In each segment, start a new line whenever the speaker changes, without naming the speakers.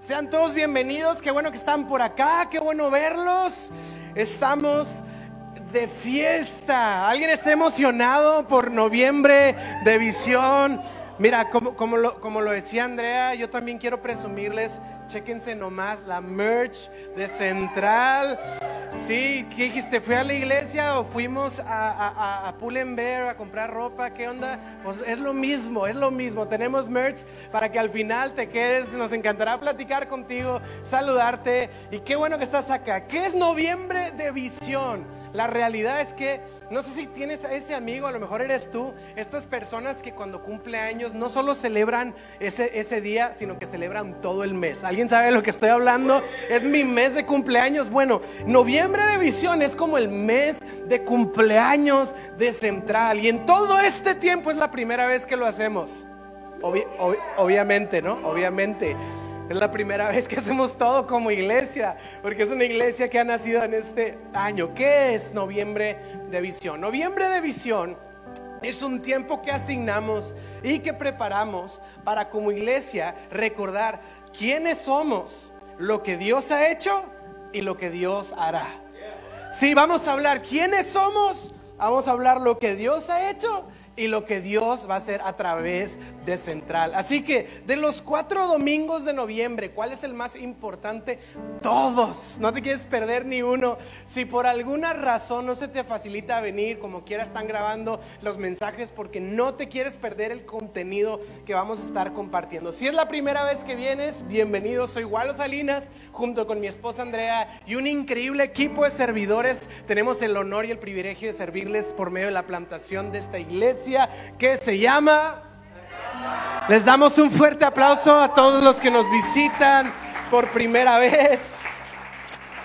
Sean todos bienvenidos, qué bueno que están por acá, qué bueno verlos. Estamos de fiesta. ¿Alguien está emocionado por noviembre de visión? Mira, como, lo, como lo decía Andrea, yo también quiero presumirles, chéquense nomás la merch de Central. Sí, ¿qué dijiste? ¿Fui a la iglesia o fuimos a, a, a Pull and Bear a comprar ropa? ¿Qué onda? Pues es lo mismo, es lo mismo. Tenemos merch para que al final te quedes. Nos encantará platicar contigo, saludarte. Y qué bueno que estás acá. ¿Qué es noviembre de visión? La realidad es que no sé si tienes a ese amigo, a lo mejor eres tú, estas personas que cuando cumple años no solo celebran ese, ese día, sino que celebran todo el mes. ¿Alguien sabe de lo que estoy hablando? Es mi mes de cumpleaños. Bueno, noviembre de visión es como el mes de cumpleaños de Central. Y en todo este tiempo es la primera vez que lo hacemos. Obvi- ob- obviamente, ¿no? Obviamente. Es la primera vez que hacemos todo como iglesia, porque es una iglesia que ha nacido en este año. ¿Qué es noviembre de visión? Noviembre de visión es un tiempo que asignamos y que preparamos para como iglesia recordar quiénes somos, lo que Dios ha hecho y lo que Dios hará. Sí, vamos a hablar quiénes somos, vamos a hablar lo que Dios ha hecho y lo que Dios va a hacer a través de Central. Así que de los cuatro domingos de noviembre, ¿cuál es el más importante? Todos. No te quieres perder ni uno. Si por alguna razón no se te facilita venir, como quiera están grabando los mensajes porque no te quieres perder el contenido que vamos a estar compartiendo. Si es la primera vez que vienes, bienvenido. Soy Walo Salinas, junto con mi esposa Andrea y un increíble equipo de servidores. Tenemos el honor y el privilegio de servirles por medio de la plantación de esta iglesia que se llama... Les damos un fuerte aplauso a todos los que nos visitan por primera vez.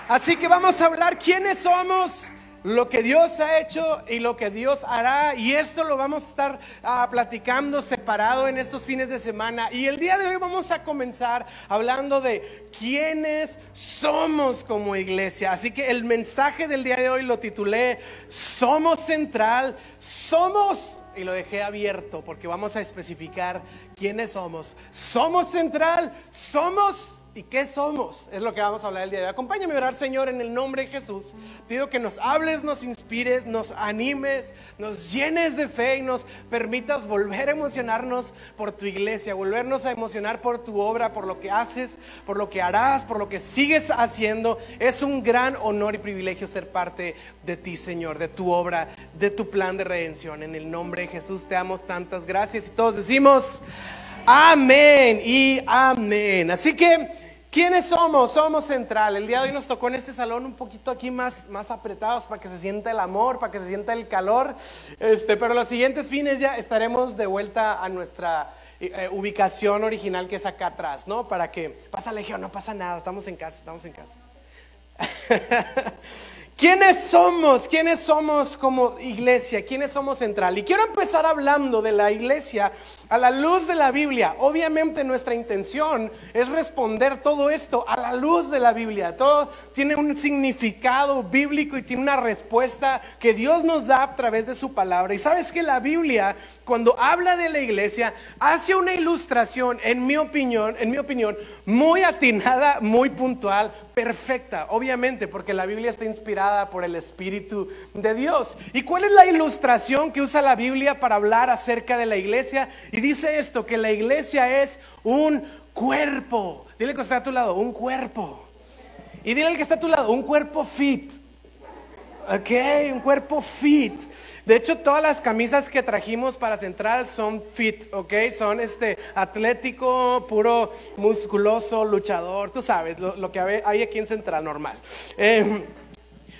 Así que vamos a hablar quiénes somos, lo que Dios ha hecho y lo que Dios hará. Y esto lo vamos a estar ah, platicando separado en estos fines de semana. Y el día de hoy vamos a comenzar hablando de quiénes somos como iglesia. Así que el mensaje del día de hoy lo titulé Somos Central, somos y lo dejé abierto porque vamos a especificar quiénes somos. Somos central, somos y qué somos. Es lo que vamos a hablar el día de hoy. Acompáñame a orar, Señor, en el nombre de Jesús. Pido que nos hables, nos inspires, nos animes, nos llenes de fe y nos permitas volver a emocionarnos por tu iglesia, volvernos a emocionar por tu obra, por lo que haces, por lo que harás, por lo que sigues haciendo. Es un gran honor y privilegio ser parte de ti, Señor, de tu obra, de tu plan de redención. En el nombre de Jesús te damos tantas gracias y todos decimos amén y amén. Así que, ¿quiénes somos? Somos Central. El día de hoy nos tocó en este salón un poquito aquí más, más apretados para que se sienta el amor, para que se sienta el calor. Este, pero los siguientes fines ya estaremos de vuelta a nuestra eh, ubicación original que es acá atrás, ¿no? Para que pasa legión, no pasa nada, estamos en casa, estamos en casa. ¿Quiénes somos? ¿Quiénes somos como iglesia? ¿Quiénes somos central? Y quiero empezar hablando de la iglesia a la luz de la Biblia. Obviamente nuestra intención es responder todo esto a la luz de la Biblia. Todo tiene un significado bíblico y tiene una respuesta que Dios nos da a través de su palabra. Y sabes que la Biblia, cuando habla de la iglesia, hace una ilustración, en mi opinión, en mi opinión, muy atinada, muy puntual, perfecta, obviamente, porque la Biblia está inspirada por el Espíritu de Dios. ¿Y cuál es la ilustración que usa la Biblia para hablar acerca de la iglesia? Y dice esto, que la iglesia es un cuerpo. Dile que está a tu lado, un cuerpo. Y dile al que está a tu lado, un cuerpo fit. Ok, un cuerpo fit. De hecho, todas las camisas que trajimos para Central son fit, ok, son este atlético, puro musculoso, luchador, tú sabes, lo, que hay aquí en Central normal. Eh,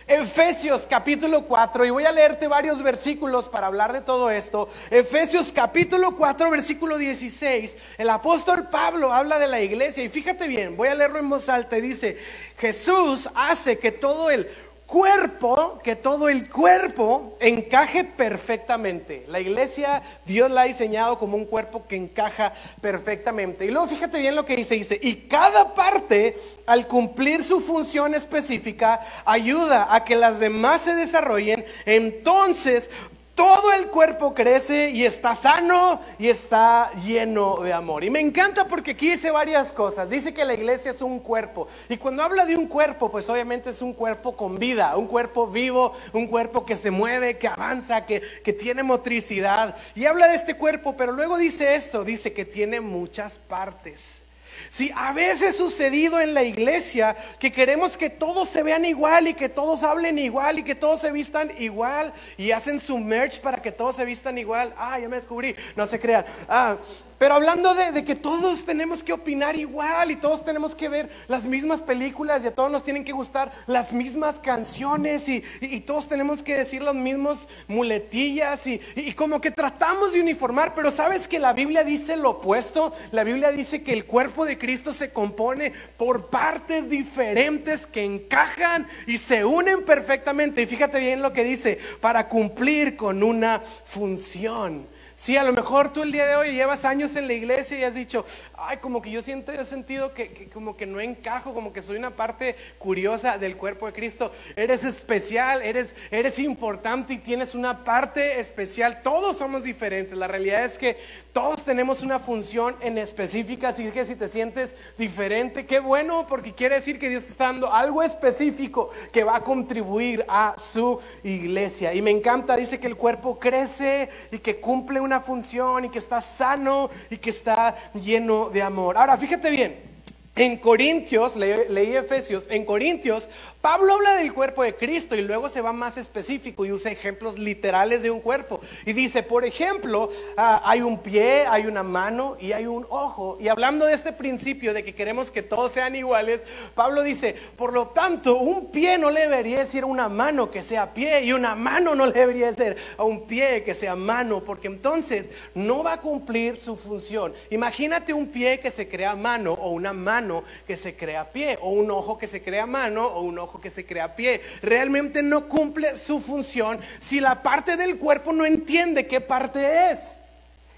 Efesios capítulo 4, y voy a leerte varios versículos para hablar de todo esto. Efesios capítulo 4, versículo 16, el apóstol Pablo habla de la iglesia, y fíjate bien, voy a leerlo en voz alta, y dice, Jesús hace que todo el cuerpo, que todo el cuerpo encaje perfectamente. La iglesia Dios la ha diseñado como un cuerpo que encaja perfectamente. Y luego fíjate bien lo que dice, dice, y cada parte al cumplir su función específica ayuda a que las demás se desarrollen, entonces todo el cuerpo crece y está sano y está lleno de amor. Y me encanta porque aquí dice varias cosas. Dice que la iglesia es un cuerpo. Y cuando habla de un cuerpo, pues obviamente es un cuerpo con vida, un cuerpo vivo, un cuerpo que se mueve, que avanza, que, que tiene motricidad. Y habla de este cuerpo, pero luego dice esto, dice que tiene muchas partes. Si a veces sucedido en la iglesia que queremos que todos se vean igual y que todos hablen igual y que todos se vistan igual y hacen su merch para que todos se vistan igual. Ah, ya me descubrí, no se crean. Ah, pero hablando de, que todos tenemos que opinar igual y todos tenemos que ver las mismas películas y a todos nos tienen que gustar las mismas canciones y, todos tenemos que decir las mismas muletillas y, y, como que tratamos de uniformar, pero sabes que la Biblia dice lo opuesto, la Biblia dice que el cuerpo de Cristo se compone por partes diferentes que encajan y se unen perfectamente. Y fíjate bien lo que dice, para cumplir con una función. Sí, a lo mejor tú el día de hoy llevas años en la iglesia y has dicho, ay, como que yo siento he sentido que, como que no encajo, como que soy una parte curiosa del cuerpo de Cristo. Eres especial, eres, eres importante y tienes una parte especial. Todos somos diferentes. La realidad es que todos tenemos una función en específica. Así que si te sientes diferente, qué bueno, porque quiere decir que Dios está dando algo específico que va a contribuir a su iglesia. Y me encanta, dice que el cuerpo crece y que cumple una función y que está sano y que está lleno de amor. Ahora, fíjate bien. En Corintios, leí Efesios, en Corintios, Pablo habla del cuerpo de Cristo y luego se va más específico y usa ejemplos literales de un cuerpo. Y dice, por ejemplo, ah, hay un pie, hay una mano y hay un ojo. Y hablando de este principio de que queremos que todos sean iguales, Pablo dice, por lo tanto, un pie no le debería decir una mano que sea pie y una mano no le debería ser a un pie que sea mano, porque entonces no va a cumplir su función. Imagínate un pie que se crea mano o una mano que se crea pie, o un ojo que se crea mano, o un ojo que se crea pie. Realmente no cumple su función si la parte del cuerpo no entiende qué parte es.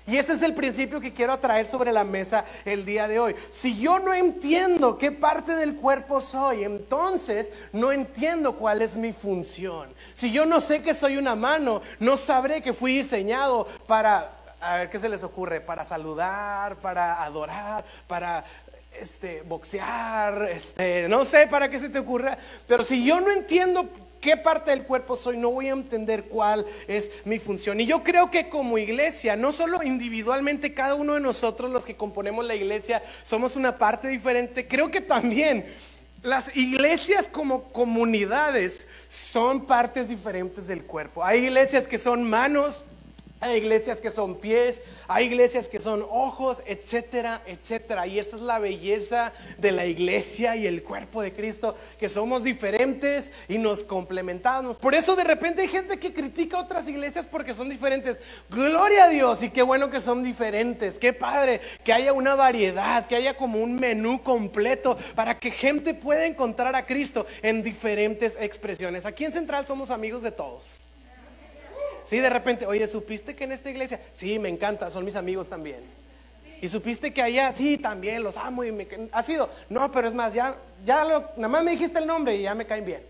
Y ese es el principio que quiero traer sobre la mesa el día de hoy. Si yo no entiendo qué parte del cuerpo soy, entonces no entiendo cuál es mi función. Si yo no sé que soy una mano, no sabré que fui diseñado para, a ver qué se les ocurre, para saludar, para adorar, para este, boxear, este, no sé para qué se te ocurra, pero si yo no entiendo qué parte del cuerpo soy, no voy a entender cuál es mi función. Y yo creo que como iglesia, no solo individualmente cada uno de nosotros los que componemos la iglesia somos una parte diferente, creo que también las iglesias como comunidades son partes diferentes del cuerpo. Hay iglesias que son manos, hay iglesias que son pies, hay iglesias que son ojos, etcétera, etcétera. Y esta es la belleza de la iglesia y el cuerpo de Cristo, que somos diferentes y nos complementamos. Por eso de repente hay gente que critica otras iglesias porque son diferentes. Gloria a Dios y qué bueno que son diferentes. Qué padre que haya una variedad, que haya como un menú completo para que gente pueda encontrar a Cristo en diferentes expresiones. Aquí en Central somos amigos de todos. Sí, de repente, oye, ¿supiste que en esta iglesia? Sí, me encanta, son mis amigos también. Y supiste que allá, sí, también los amo y me... ¿Ha sido? No, pero es más, ya, ya nada más me dijiste el nombre y ya me caen bien.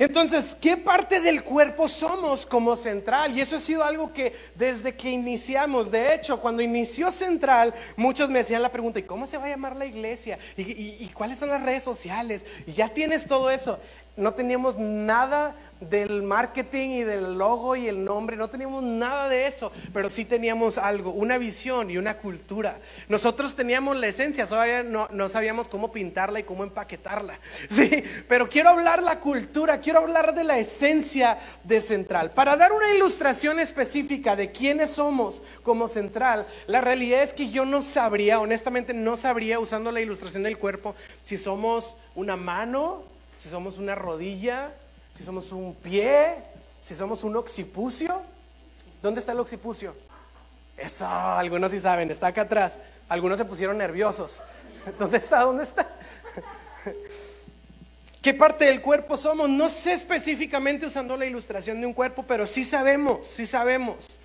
Entonces, ¿qué parte del cuerpo somos como central? Y eso ha sido algo que desde que iniciamos, de hecho, cuando inició central, muchos me hacían la pregunta, ¿y cómo se va a llamar la iglesia? ¿Y, y cuáles son las redes sociales? Y ya tienes todo eso. No teníamos nada del marketing y del logo y el nombre, no teníamos nada de eso, pero sí teníamos algo, una visión y una cultura. Nosotros teníamos la esencia, todavía no, no sabíamos cómo pintarla y cómo empaquetarla, ¿sí? Pero quiero hablar la cultura, quiero hablar de la esencia de Central. Para dar una ilustración específica de quiénes somos como Central, la realidad es que yo no sabría, honestamente no sabría, usando la ilustración del cuerpo, si somos una mano, si somos una rodilla, si somos un pie, si somos un occipucio. ¿Dónde está el occipucio? Eso, algunos sí saben, está acá atrás. Algunos se pusieron nerviosos. ¿Dónde está? ¿Dónde está? ¿Qué parte del cuerpo somos? No sé específicamente usando la ilustración de un cuerpo, pero sí sabemos, sí sabemos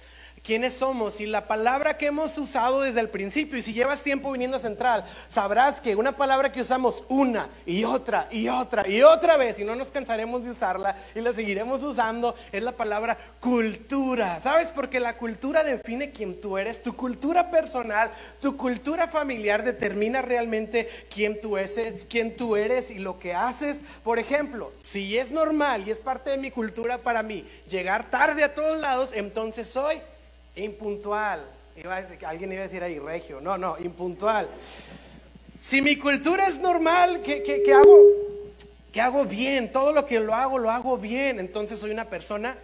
quiénes somos y la palabra que hemos usado desde el principio. Y si llevas tiempo viniendo a Central, sabrás que una palabra que usamos una y otra y otra y otra vez, y no nos cansaremos de usarla y la seguiremos usando, es la palabra cultura. ¿Sabes? Porque la cultura define quién tú eres, tu cultura personal, tu cultura familiar determina realmente quién tú eres, quién tú eres y lo que haces. Por ejemplo, si es normal y es parte de mi cultura para mí llegar tarde a todos lados, entonces soy impuntual. Iba alguien iba a decir ahí, regio. No, no, impuntual. Si mi cultura es normal, ¿qué, hago? ¿Qué hago bien? Todo lo que lo hago, lo hago bien. Entonces soy una persona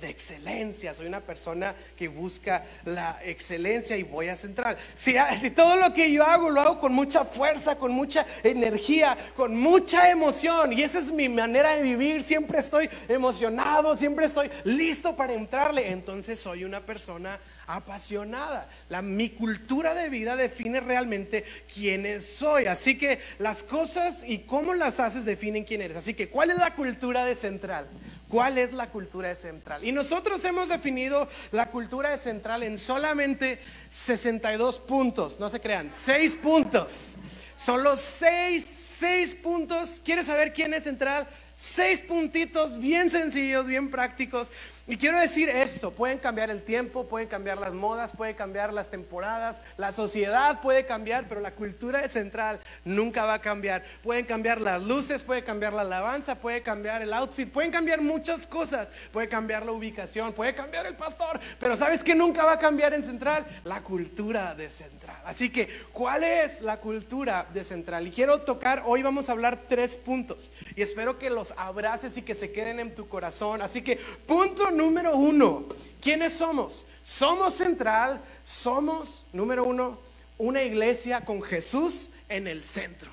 de excelencia, soy una persona que busca la excelencia y voy a central. Si, todo lo que yo hago lo hago con mucha fuerza, con mucha energía, con mucha emoción y esa es mi manera de vivir, siempre estoy emocionado, siempre estoy listo para entrarle, entonces soy una persona apasionada. La, mi cultura de vida define realmente quién soy. Así que las cosas y cómo las haces definen quién eres. Así que, ¿cuál es la cultura de central? ¿Cuál es la cultura de central? Y nosotros hemos definido la cultura de central en solamente 62 puntos, no se crean, 6 puntos. Son los 6, 6 puntos. ¿Quieres saber quién es central? Seis puntitos bien sencillos, bien prácticos. Y quiero decir esto, pueden cambiar el tiempo, pueden cambiar las modas, pueden cambiar las temporadas, la sociedad puede cambiar, pero la cultura central nunca va a cambiar. Pueden cambiar las luces, puede cambiar la alabanza, puede cambiar el outfit, pueden cambiar muchas cosas, puede cambiar la ubicación, puede cambiar el pastor, pero ¿sabes que nunca va a cambiar en central? La cultura de central. Así que, ¿cuál es la cultura de central? Y quiero tocar, hoy vamos a hablar tres puntos y espero que los abraces y que se queden en tu corazón. Así que, punto número uno, ¿quiénes somos? Somos central, somos, número uno, una iglesia con Jesús en el centro.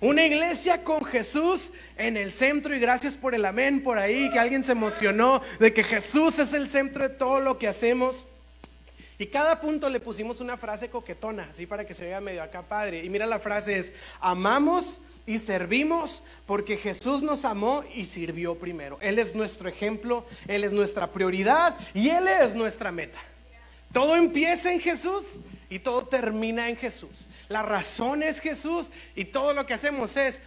Una iglesia con Jesús en el centro y gracias por el amén por ahí, que alguien se emocionó de que Jesús es el centro de todo lo que hacemos. Y cada punto le pusimos una frase coquetona, así para que se vea medio acá padre. Y mira la frase es, amamos y servimos porque Jesús nos amó y sirvió primero. Él es nuestro ejemplo, Él es nuestra prioridad y Él es nuestra meta. Todo empieza en Jesús y todo termina en Jesús. La razón es Jesús y todo lo que hacemos es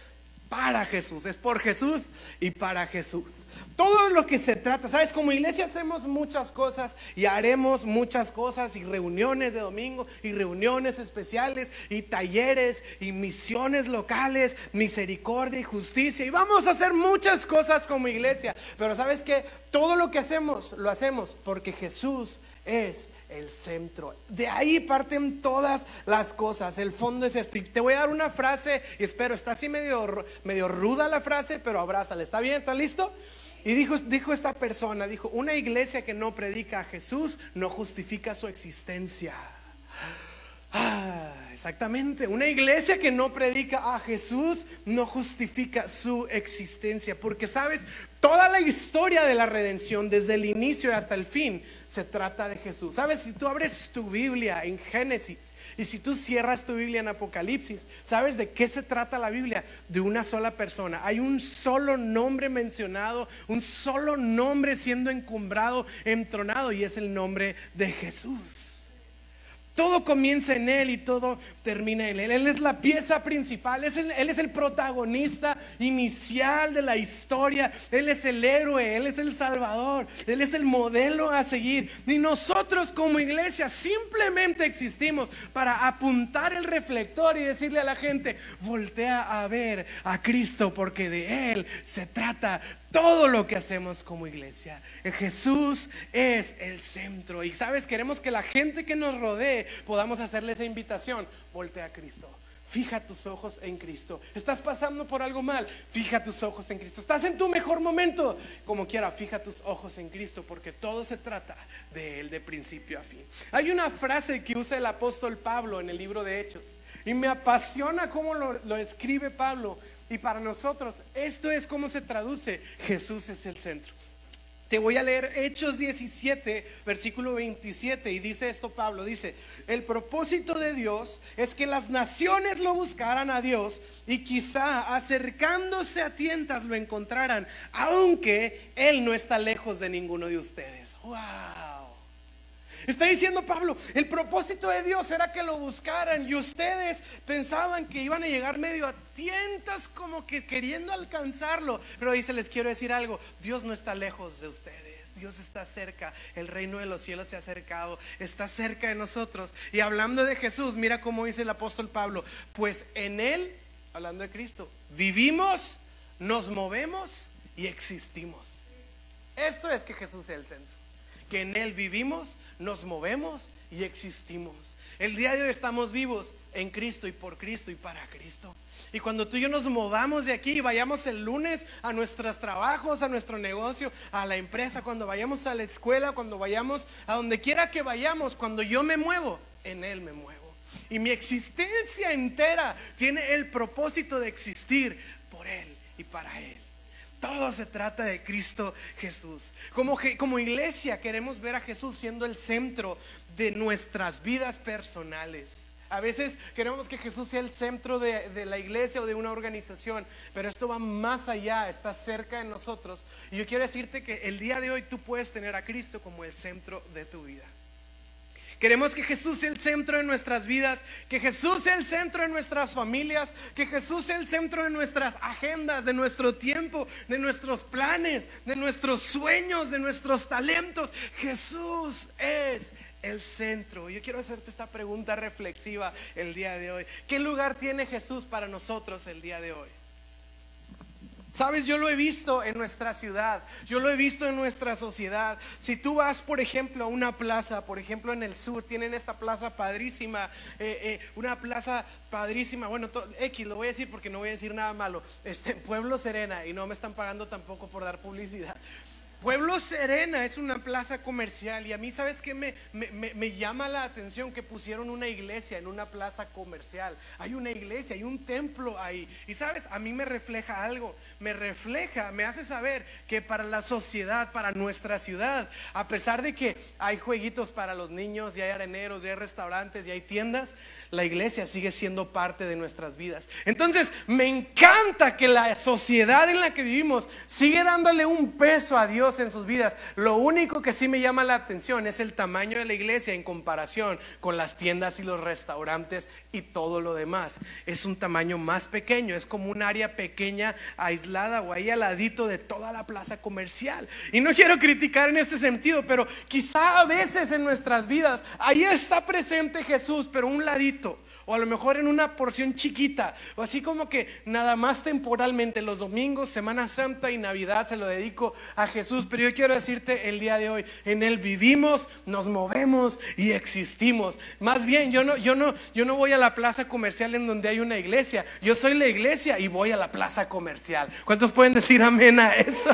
para Jesús, es por Jesús y para Jesús. Todo lo que se trata, sabes, como iglesia hacemos muchas cosas y haremos muchas cosas y reuniones de domingo y reuniones especiales y talleres y misiones locales, misericordia y justicia. Y vamos a hacer muchas cosas como iglesia, pero sabes que todo lo que hacemos lo hacemos porque Jesús es el centro. De ahí parten todas las cosas. El fondo es esto. Y te voy a dar una frase y espero, está así medio, medio ruda la frase, pero abrázale. ¿Está bien? ¿Está listo? Y dijo, dijo esta persona, dijo, una iglesia que no predica a Jesús no justifica su existencia. Ah, exactamente. Una iglesia que no predica a Jesús no justifica su existencia. Porque, ¿sabes? Toda la historia de la redención, desde el inicio hasta el fin, se trata de Jesús. ¿Sabes? Si tú abres tu Biblia en Génesis y si tú cierras tu Biblia en Apocalipsis, ¿sabes de qué se trata la Biblia? De una sola persona. Hay un solo nombre mencionado, un solo nombre siendo encumbrado, entronado, y es el nombre de Jesús. Todo comienza en Él y todo termina en Él. Él es la pieza principal, Él es el protagonista inicial de la historia. Él es el héroe, Él es el salvador, Él es el modelo a seguir. Y nosotros como iglesia simplemente existimos para apuntar el reflector y decirle a la gente, voltea a ver a Cristo porque de Él se trata todo lo que hacemos como iglesia. Jesús es el centro. Y sabes, queremos que la gente que nos rodee podamos hacerle esa invitación. Voltea a Cristo. Fija tus ojos en Cristo. Estás pasando por algo mal. Fija tus ojos en Cristo. Estás en tu mejor momento. Como quiera, fija tus ojos en Cristo porque todo se trata de Él de principio a fin. Hay una frase que usa el apóstol Pablo en el libro de Hechos. Y me apasiona cómo lo, lo escribe Pablo. Y para nosotros, esto es cómo se traduce. Jesús es el centro. Te voy a leer Hechos 17, versículo 27, y dice esto Pablo, dice, el propósito de Dios es que las naciones lo buscaran a Dios y quizá acercándose a tientas lo encontraran, aunque Él no está lejos de ninguno de ustedes. ¡Wow! Está diciendo Pablo, el propósito de Dios era que lo buscaran y ustedes pensaban que iban a llegar medio a tientas como que queriendo alcanzarlo. Pero dice, les quiero decir algo, Dios no está lejos de ustedes. Dios está cerca, el reino de los cielos se ha acercado, está cerca de nosotros. Y hablando de Jesús, mira cómo dice el apóstol Pablo, pues en Él, hablando de Cristo, vivimos, nos movemos y existimos. Esto es que Jesús sea el centro, que en Él vivimos, nos movemos y existimos. El día de hoy estamos vivos en Cristo y por Cristo y para Cristo. Y cuando tú y yo nos movamos de aquí y vayamos el lunes a nuestros trabajos, a nuestro negocio, a la empresa, cuando vayamos a la escuela, cuando vayamos a donde quiera que vayamos, cuando yo me muevo, en Él me muevo. Y mi existencia entera tiene el propósito de existir por Él y para Él. Todo se trata de Cristo Jesús. Como, como iglesia queremos ver a Jesús siendo el centro de nuestras vidas personales. A veces queremos que Jesús sea el centro de, la iglesia o de una organización, pero esto va más allá, está cerca de nosotros. Y yo quiero decirte que el día de hoy tú puedes tener a Cristo como el centro de tu vida. Queremos que Jesús sea el centro de nuestras vidas, que Jesús sea el centro de nuestras familias, que Jesús sea el centro de nuestras agendas, de nuestro tiempo, de nuestros planes, de nuestros sueños, de nuestros talentos. Jesús es el centro. Yo quiero hacerte esta pregunta reflexiva el día de hoy. ¿Qué lugar tiene Jesús para nosotros el día de hoy? Sabes, yo lo he visto en nuestra ciudad, yo lo he visto en nuestra sociedad. Si tú vas, por ejemplo, a una plaza, por ejemplo, en el sur, tienen esta plaza padrísima, eh, eh, una plaza padrísima. Bueno, X, lo voy a decir porque no voy a decir nada malo. Este Pueblo Serena, y no me están pagando tampoco por dar publicidad. Pueblo Serena es una plaza comercial y a mí, ¿sabes qué? Me, me, llama la atención que pusieron una iglesia en una plaza comercial. Hay una iglesia, hay un templo ahí. Y sabes, a mí me refleja algo, me refleja, me hace saber que para la sociedad, para nuestra ciudad, a pesar de que hay jueguitos para los niños y hay areneros y hay restaurantes y hay tiendas, la iglesia sigue siendo parte de nuestras vidas. Entonces, me encanta que la sociedad en la que vivimos sigue dándole un peso a Dios en sus vidas. Lo único que sí me llama la atención es el tamaño de la iglesia en comparación con las tiendas y los restaurantes y todo lo demás. Es un tamaño más pequeño, es como un área pequeña, aislada o ahí al ladito de toda la plaza comercial. Y no quiero criticar en este sentido, pero quizá a veces en nuestras vidas ahí está presente Jesús, pero un ladito o a lo mejor en una porción chiquita, o así como que nada más temporalmente, los domingos, Semana Santa y Navidad se lo dedico a Jesús, pero yo quiero decirte el día de hoy, en Él vivimos, nos movemos y existimos. Más bien, yo no, yo no, yo no voy a la plaza comercial en donde hay una iglesia, yo soy la iglesia y voy a la plaza comercial. ¿Cuántos pueden decir amén a eso?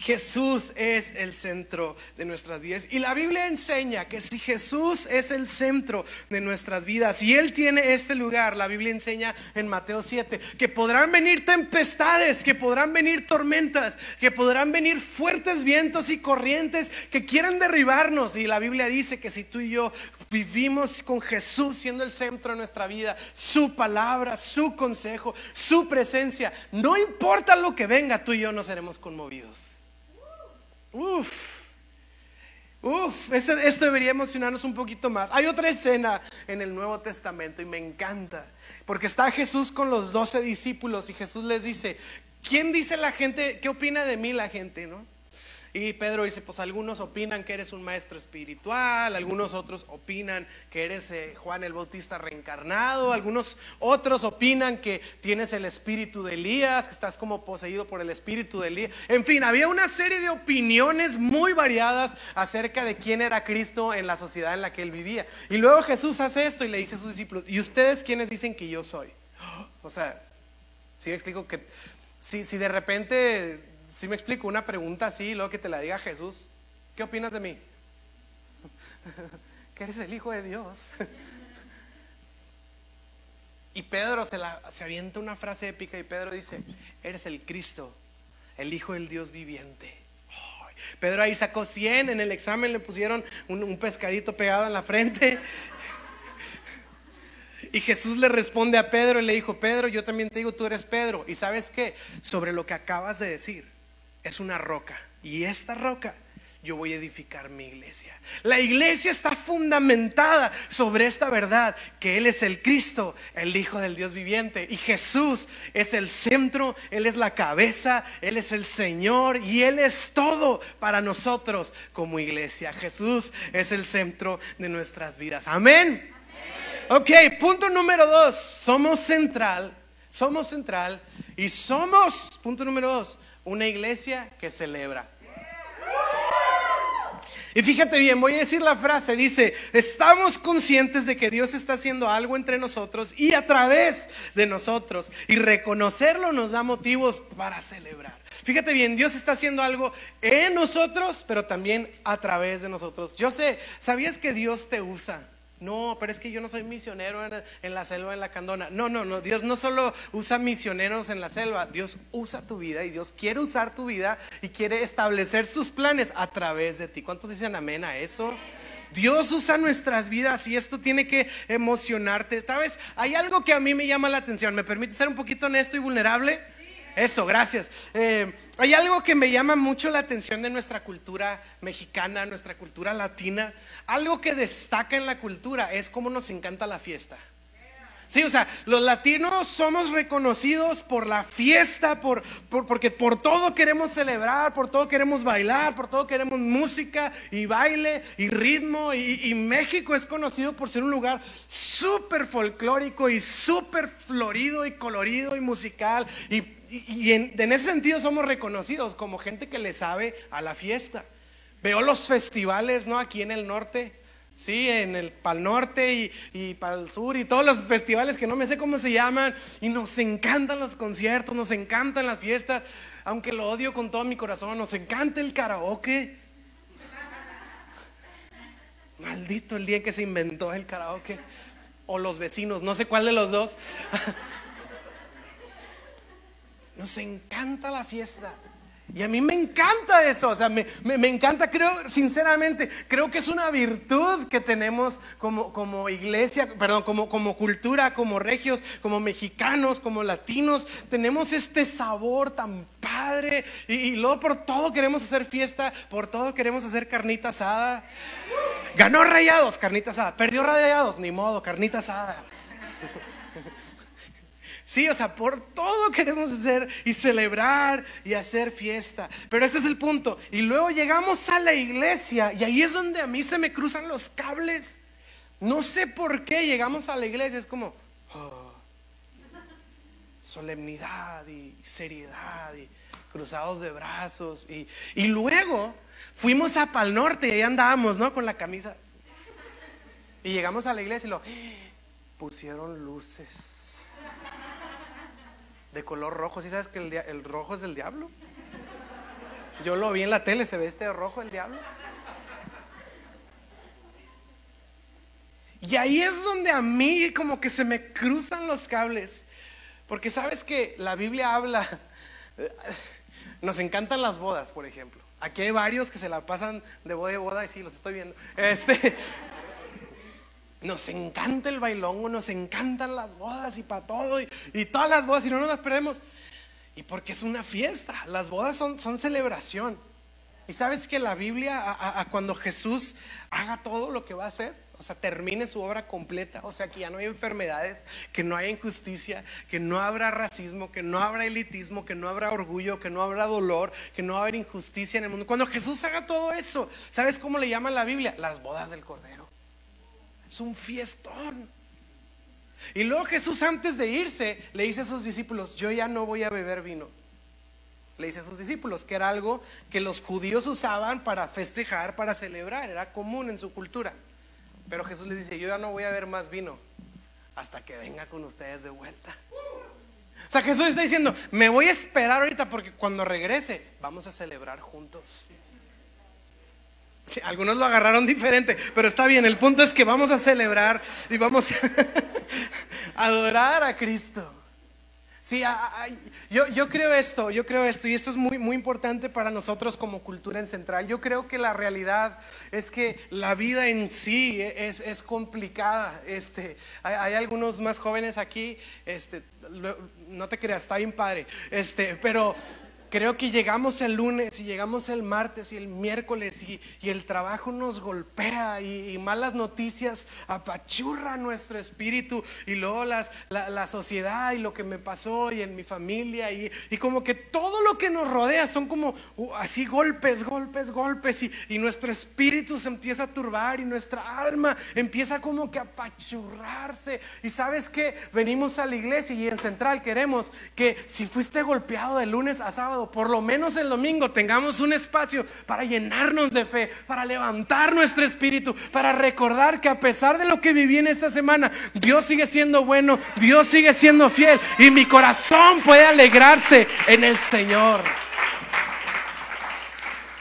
Jesús es el centro de nuestras vidas. Y la Biblia enseña que si Jesús es el centro de nuestras vidas y Él tiene este lugar, la Biblia enseña en Mateo 7 que podrán venir tempestades, que podrán venir tormentas, que podrán venir fuertes vientos y corrientes que quieran derribarnos. Y la Biblia dice que si tú y yo vivimos con Jesús siendo el centro de nuestra vida, su palabra, su consejo, su presencia, no importa lo que venga, tú y yo no seremos conmovidos. Uf. Uf, esto, debería emocionarnos un poquito más. Hay otra escena en el Nuevo Testamento y me encanta, porque está Jesús con los doce discípulos y Jesús les dice, ¿quién dice la gente, qué opina de mí la gente, no? Y Pedro dice, pues algunos opinan que eres un maestro espiritual, algunos otros opinan que eres eh, Juan el Bautista reencarnado, algunos otros opinan que tienes el espíritu de Elías, que estás como poseído por el espíritu de Elías. En fin, había una serie de opiniones muy variadas acerca de quién era Cristo en la sociedad en la que él vivía. Y luego Jesús hace esto y le dice a sus discípulos, ¿y ustedes quiénes dicen que yo soy? O sea, si me explico que si, si de repente si me explico, una pregunta así, luego que te la diga Jesús, ¿qué opinas de mí? que eres el Hijo de Dios. y Pedro se, la, se avienta una frase épica y Pedro dice, eres el Cristo, el Hijo del Dios viviente. Pedro ahí sacó 100, en el examen le pusieron un, un pescadito pegado en la frente. Y Jesús le responde a Pedro y le dijo, Pedro, yo también te digo, tú eres Pedro. Y sabes qué, sobre lo que acabas de decir, es una roca. Y esta roca yo voy a edificar mi iglesia. La iglesia está fundamentada sobre esta verdad, que Él es el Cristo, el Hijo del Dios viviente, y Jesús es el centro, Él es la cabeza, Él es el Señor y Él es todo para nosotros como iglesia. Jesús es el centro de nuestras vidas. Amén. Ok, punto número dos, somos central, somos central y somos, punto número dos, una iglesia que celebra. Y fíjate bien, voy a decir la frase, dice, estamos conscientes de que Dios está haciendo algo entre nosotros y a través de nosotros. Y reconocerlo nos da motivos para celebrar. Fíjate bien, Dios está haciendo algo en nosotros, pero también a través de nosotros. Yo sé, ¿sabías que Dios te usa? No, pero es que yo no soy misionero en, la selva, en la candona. No, no, no. Dios no solo usa misioneros en la selva. Dios usa tu vida y Dios quiere usar tu vida y quiere establecer sus planes a través de ti. ¿Cuántos dicen amén a eso? Dios usa nuestras vidas y esto tiene que emocionarte. ¿Sabes? Hay algo que a mí me llama la atención. ¿Me permite ser un poquito honesto y vulnerable? Eso, gracias. Eh, hay algo que me llama mucho la atención de nuestra cultura mexicana, nuestra cultura latina. Algo que destaca en la cultura es cómo nos encanta la fiesta. Sí, o sea, los latinos somos reconocidos por la fiesta, por, porque por todo queremos celebrar, por todo queremos bailar, por todo queremos música y baile y ritmo. Y, México es conocido por ser un lugar súper folclórico y súper florido y colorido y musical. Y, en, en ese sentido somos reconocidos como gente que le sabe a la fiesta. Veo los festivales, ¿no? Aquí en el norte Sí, en el Pal Norte y, y Pal Sur y todos los festivales que no me sé cómo se llaman. Y nos encantan los conciertos, nos encantan las fiestas, aunque lo odio con todo mi corazón. Nos encanta el karaoke. Maldito el día que se inventó el karaoke. O los vecinos, no sé cuál de los dos. Nos encanta la fiesta. Y a mí me encanta eso, o sea, me, encanta, creo, sinceramente, creo que es una virtud que tenemos como, como iglesia, perdón, como, como cultura, como regios, como mexicanos, como latinos, tenemos este sabor tan padre y luego por todo queremos hacer fiesta, por todo queremos hacer carnita asada. Ganó rayados, carnita asada, perdió rayados, ni modo, carnita asada. Sí, o sea, por todo queremos hacer y celebrar y hacer fiesta. Pero este es el punto. Y luego llegamos a la iglesia y ahí es donde a mí se me cruzan los cables. No sé por qué llegamos a la iglesia. Es como oh, solemnidad y seriedad y cruzados de brazos. Y, y luego fuimos a Pal Norte y ahí andábamos, ¿no? Con la camisa. Y llegamos a la iglesia y lo pusieron luces de color rojo. ¿Sí sabes que el, rojo es del diablo? Yo lo vi en la tele, se ve este rojo el diablo. Y ahí es donde a mí como que se me cruzan los cables. Porque sabes que la Biblia habla, nos encantan las bodas, por ejemplo. Aquí hay varios que se la pasan de boda en boda y sí, los estoy viendo. Este, nos encanta el bailongo, nos encantan las bodas y para todo, y, todas las bodas, y no nos las perdemos. Y porque es una fiesta, las bodas son, celebración. Y sabes que la Biblia, a, cuando Jesús haga todo lo que va a hacer, o sea, termine su obra completa, o sea, que ya no hay enfermedades, que no haya injusticia, que no habrá racismo, que no habrá elitismo, que no habrá orgullo, que no habrá dolor, que no habrá injusticia en el mundo. Cuando Jesús haga todo eso, ¿sabes cómo le llama la Biblia? Las bodas del Cordero. Es un fiestón. Y luego Jesús antes de irse le dice a sus discípulos, yo ya no voy a beber vino. Le dice a sus discípulos que era algo que los judíos usaban para festejar, para celebrar, era común en su cultura. Pero Jesús les dice, yo ya no voy a beber más vino hasta que venga con ustedes de vuelta. O sea, Jesús está diciendo, me voy a esperar ahorita porque cuando regrese vamos a celebrar juntos algunos lo agarraron diferente, pero está bien. El punto es que vamos a celebrar y vamos a adorar a Cristo. Sí, yo, creo esto, yo creo esto, y esto es muy, importante para nosotros como cultura en central. Yo creo que la realidad es que la vida en sí es, es complicada. Este, hay, hay, algunos más jóvenes aquí, este, no te creas, está bien padre, este, pero Creo que llegamos el lunes y llegamos el martes y el miércoles y, el trabajo nos golpea y, malas noticias apachurran nuestro espíritu y luego las, la, sociedad y lo que me pasó y en mi familia y, como que todo lo que nos rodea son como uh, así golpes, golpes, golpes y, y nuestro espíritu se empieza a turbar y nuestra alma empieza como que a apachurrarse. Y sabes que venimos a la iglesia y en Central queremos que si fuiste golpeado de lunes a sábado, por lo menos el domingo, tengamos un espacio para llenarnos de fe, para levantar nuestro espíritu, para recordar que a pesar de lo que viví en esta semana, Dios sigue siendo bueno, Dios sigue siendo fiel y mi corazón puede alegrarse en el Señor.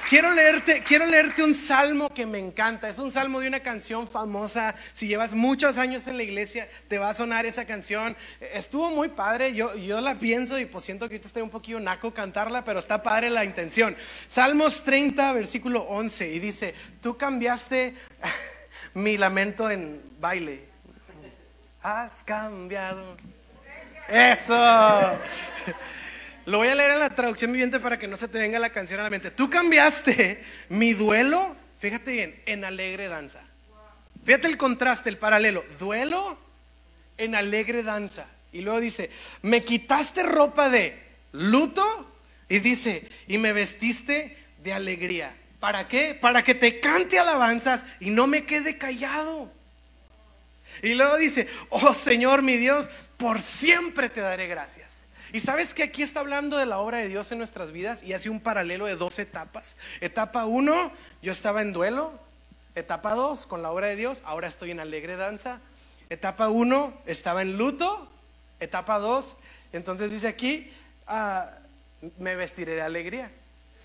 Quiero leerte, quiero leerte un salmo que me encanta. Es un salmo de una canción famosa. Si llevas muchos años en la iglesia, te va a sonar esa canción. Estuvo muy padre. Yo, yo la pienso y pues siento que ahorita estoy un poquito naco cantarla, pero está padre la intención. Salmos 30, versículo 11. Y dice, tú cambiaste mi lamento en baile. Has cambiado. Eso. Lo voy a leer en la traducción viviente para que no se te venga la canción a la mente. Tú cambiaste mi duelo, fíjate bien, en alegre danza. Fíjate el contraste, el paralelo. Duelo en alegre danza. Y luego dice, me quitaste ropa de luto y dice, y me vestiste de alegría. ¿Para qué? Para que te cante alabanzas y no me quede callado. Y luego dice, oh Señor mi Dios, por siempre te daré gracias. Y sabes que aquí está hablando de la obra de Dios en nuestras vidas y hace un paralelo de dos etapas. Etapa uno, yo estaba en duelo. Etapa dos, con la obra de Dios, ahora estoy en alegre danza. Etapa uno, estaba en luto. Etapa dos, entonces dice aquí, ah, me vestiré de alegría.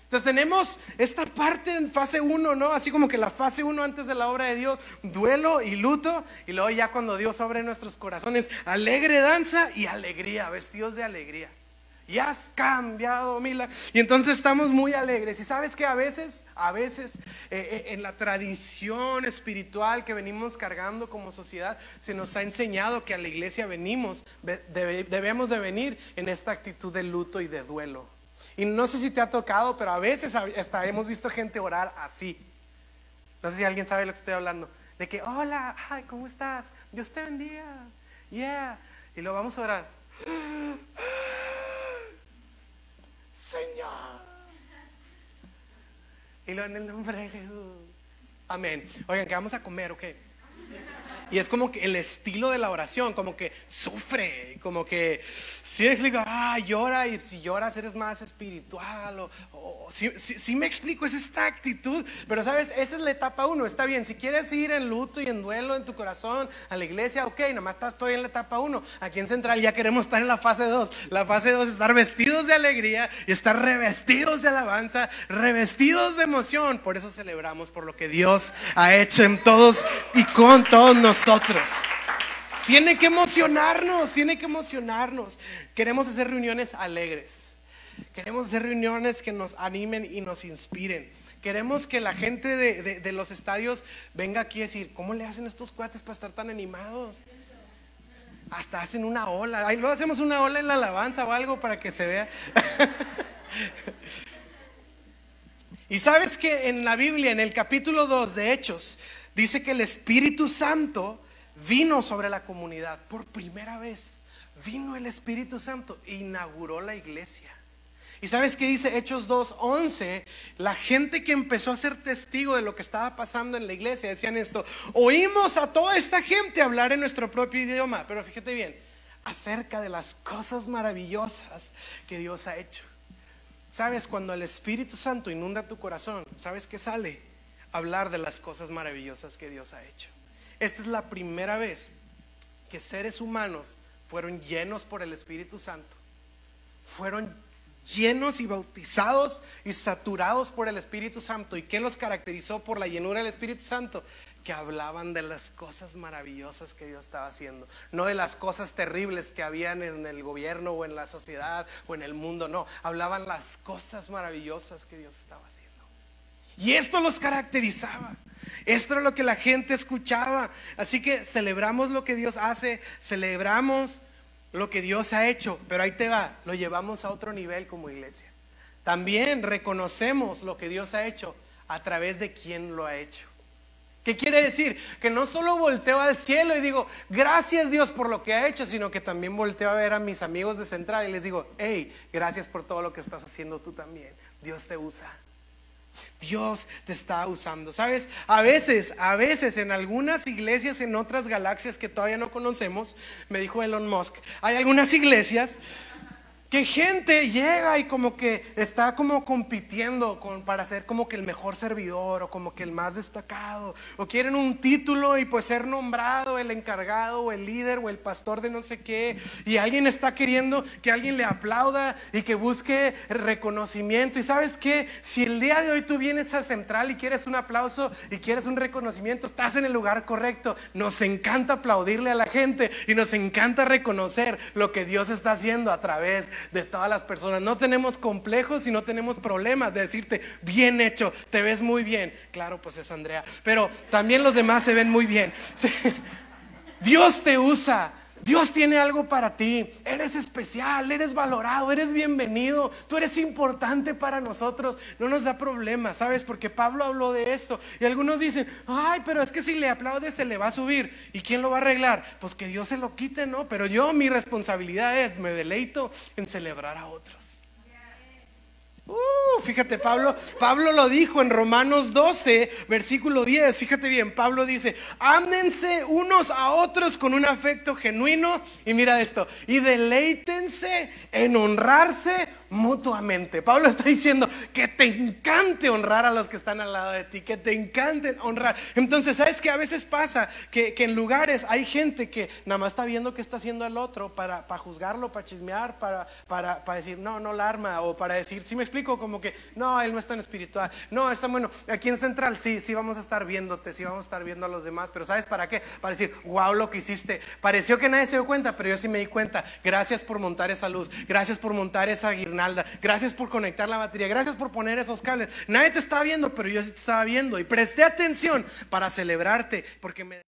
Entonces tenemos esta parte en fase 1, ¿no? Así como que la fase 1 antes de la obra de Dios, duelo y luto, y luego ya cuando Dios obra en nuestros corazones, alegre danza y alegría, vestidos de alegría. Y has cambiado, Mila. Y entonces estamos muy alegres. Y sabes que a veces, a veces, eh, eh, en la tradición espiritual que venimos cargando como sociedad, se nos ha enseñado que a la iglesia venimos, debemos de venir en esta actitud de luto y de duelo. Y no sé si te ha tocado, pero a veces hasta hemos visto gente orar así. No sé si alguien sabe lo que estoy hablando. De que, hola, hi, ¿cómo estás? Dios te bendiga. Yeah. Y lo vamos a orar. Señor. Y lo en el nombre de Jesús. Amén. Oigan, que vamos a comer, ¿ok? Y es como que el estilo de la oración, como que sufre, como que si explico, ah, llora y si lloras eres más espiritual. O, si, me explico, es esta actitud. Pero sabes, esa es la etapa uno. Está bien, si quieres ir en luto y en duelo en tu corazón a la iglesia, ok, nomás estoy en la etapa uno. Aquí en Central ya queremos estar en la fase dos. La fase dos es estar vestidos de alegría y estar revestidos de alabanza, revestidos de emoción. Por eso celebramos por lo que Dios ha hecho en todos y con todos nosotros nosotros. Tiene que emocionarnos, tiene que emocionarnos. Queremos hacer reuniones alegres. Queremos hacer reuniones que nos animen y nos inspiren. Queremos que la gente de, los estadios venga aquí a decir, ¿cómo le hacen estos cuates para estar tan animados? Hasta hacen una ola. Ahí luego hacemos una ola en la alabanza o algo para que se vea. y sabes que en la Biblia, en el capítulo 2 de Hechos, dice que el Espíritu Santo vino sobre la comunidad por primera vez. Vino el Espíritu Santo e inauguró la iglesia. Y sabes qué dice Hechos 2.11? La gente que empezó a ser testigo de lo que estaba pasando en la iglesia decían esto, oímos a toda esta gente hablar en nuestro propio idioma, pero fíjate bien, acerca de las cosas maravillosas que Dios ha hecho. Sabes, cuando el Espíritu Santo inunda tu corazón, ¿sabes qué sale? Hablar de las cosas maravillosas que Dios ha hecho. Esta es la primera vez que seres humanos fueron llenos por el Espíritu Santo. Fueron llenos y bautizados y saturados por el Espíritu Santo. ¿Y qué los caracterizó por la llenura del Espíritu Santo? Que hablaban de las cosas maravillosas que Dios estaba haciendo, no de las cosas terribles que habían en el gobierno o en la sociedad o en el mundo, no, hablaban las cosas maravillosas que Dios estaba haciendo. Y esto los caracterizaba. Esto era lo que la gente escuchaba. Así que celebramos lo que Dios hace, celebramos lo que Dios ha hecho, pero ahí te va, lo llevamos a otro nivel como iglesia. también reconocemos lo que Dios ha hecho a través de quien lo ha hecho. ¿Qué quiere decir? Que no solo volteo al cielo y digo, gracias Dios por lo que ha hecho, sino que también volteo a ver a mis amigos de Central y les digo, hey, gracias por todo lo que estás haciendo tú también. Dios te usa. Dios te está usando. ¿Sabes? A veces, a veces en algunas iglesias, en otras galaxias que todavía no conocemos, me dijo Elon Musk, hay algunas iglesias que gente llega y como que está como compitiendo para ser como que el mejor servidor o como que el más destacado o quieren un título y pues ser nombrado el encargado o el líder o el pastor de no sé qué y alguien está queriendo que alguien le aplauda y que busque reconocimiento. Y sabes que si el día de hoy tú vienes a Central y quieres un aplauso y quieres un reconocimiento estás en el lugar correcto. Nos encanta aplaudirle a la gente y nos encanta reconocer lo que Dios está haciendo a través de todas las personas. No tenemos complejos y no tenemos problemas de decirte, bien hecho, te ves muy bien. Claro, pues es Andrea, pero también los demás se ven muy bien. Dios te usa. Dios tiene algo para ti. Eres especial, eres valorado, eres bienvenido. Tú eres importante para nosotros. No nos da problema, ¿sabes? Porque Pablo habló de esto. Y algunos dicen, ay, pero es que si le aplaudes se le va a subir. ¿Y quién lo va a arreglar? Pues que Dios se lo quite, ¿no? Pero yo mi responsabilidad es, me deleito en celebrar a otros. Uh, fíjate, Pablo, Pablo lo dijo en Romanos 12, versículo 10. Fíjate bien, Pablo dice: Ándense unos a otros con un afecto genuino. Y mira esto, y deleítense en honrarse mutuamente. Pablo está diciendo que te encante honrar a los que están al lado de ti, que te encante honrar. Entonces, ¿sabes que A veces pasa que, en lugares hay gente que nada más está viendo qué está haciendo el otro para, para juzgarlo, para chismear, para, para, para, decir, no, no la arma, o para decir, si me explico, como que, no, él no es tan espiritual, no, está bueno, aquí en Central sí, sí vamos a estar viéndote, sí vamos a estar viendo a los demás, pero ¿sabes para qué? Para decir, wow, lo que hiciste. Pareció que nadie se dio cuenta, pero yo sí me di cuenta. Gracias por montar esa luz, gracias por montar esa guirnalda Gracias por conectar la batería. Gracias por poner esos cables. Nadie te estaba viendo, pero yo sí te estaba viendo. Y presté atención para celebrarte porque me...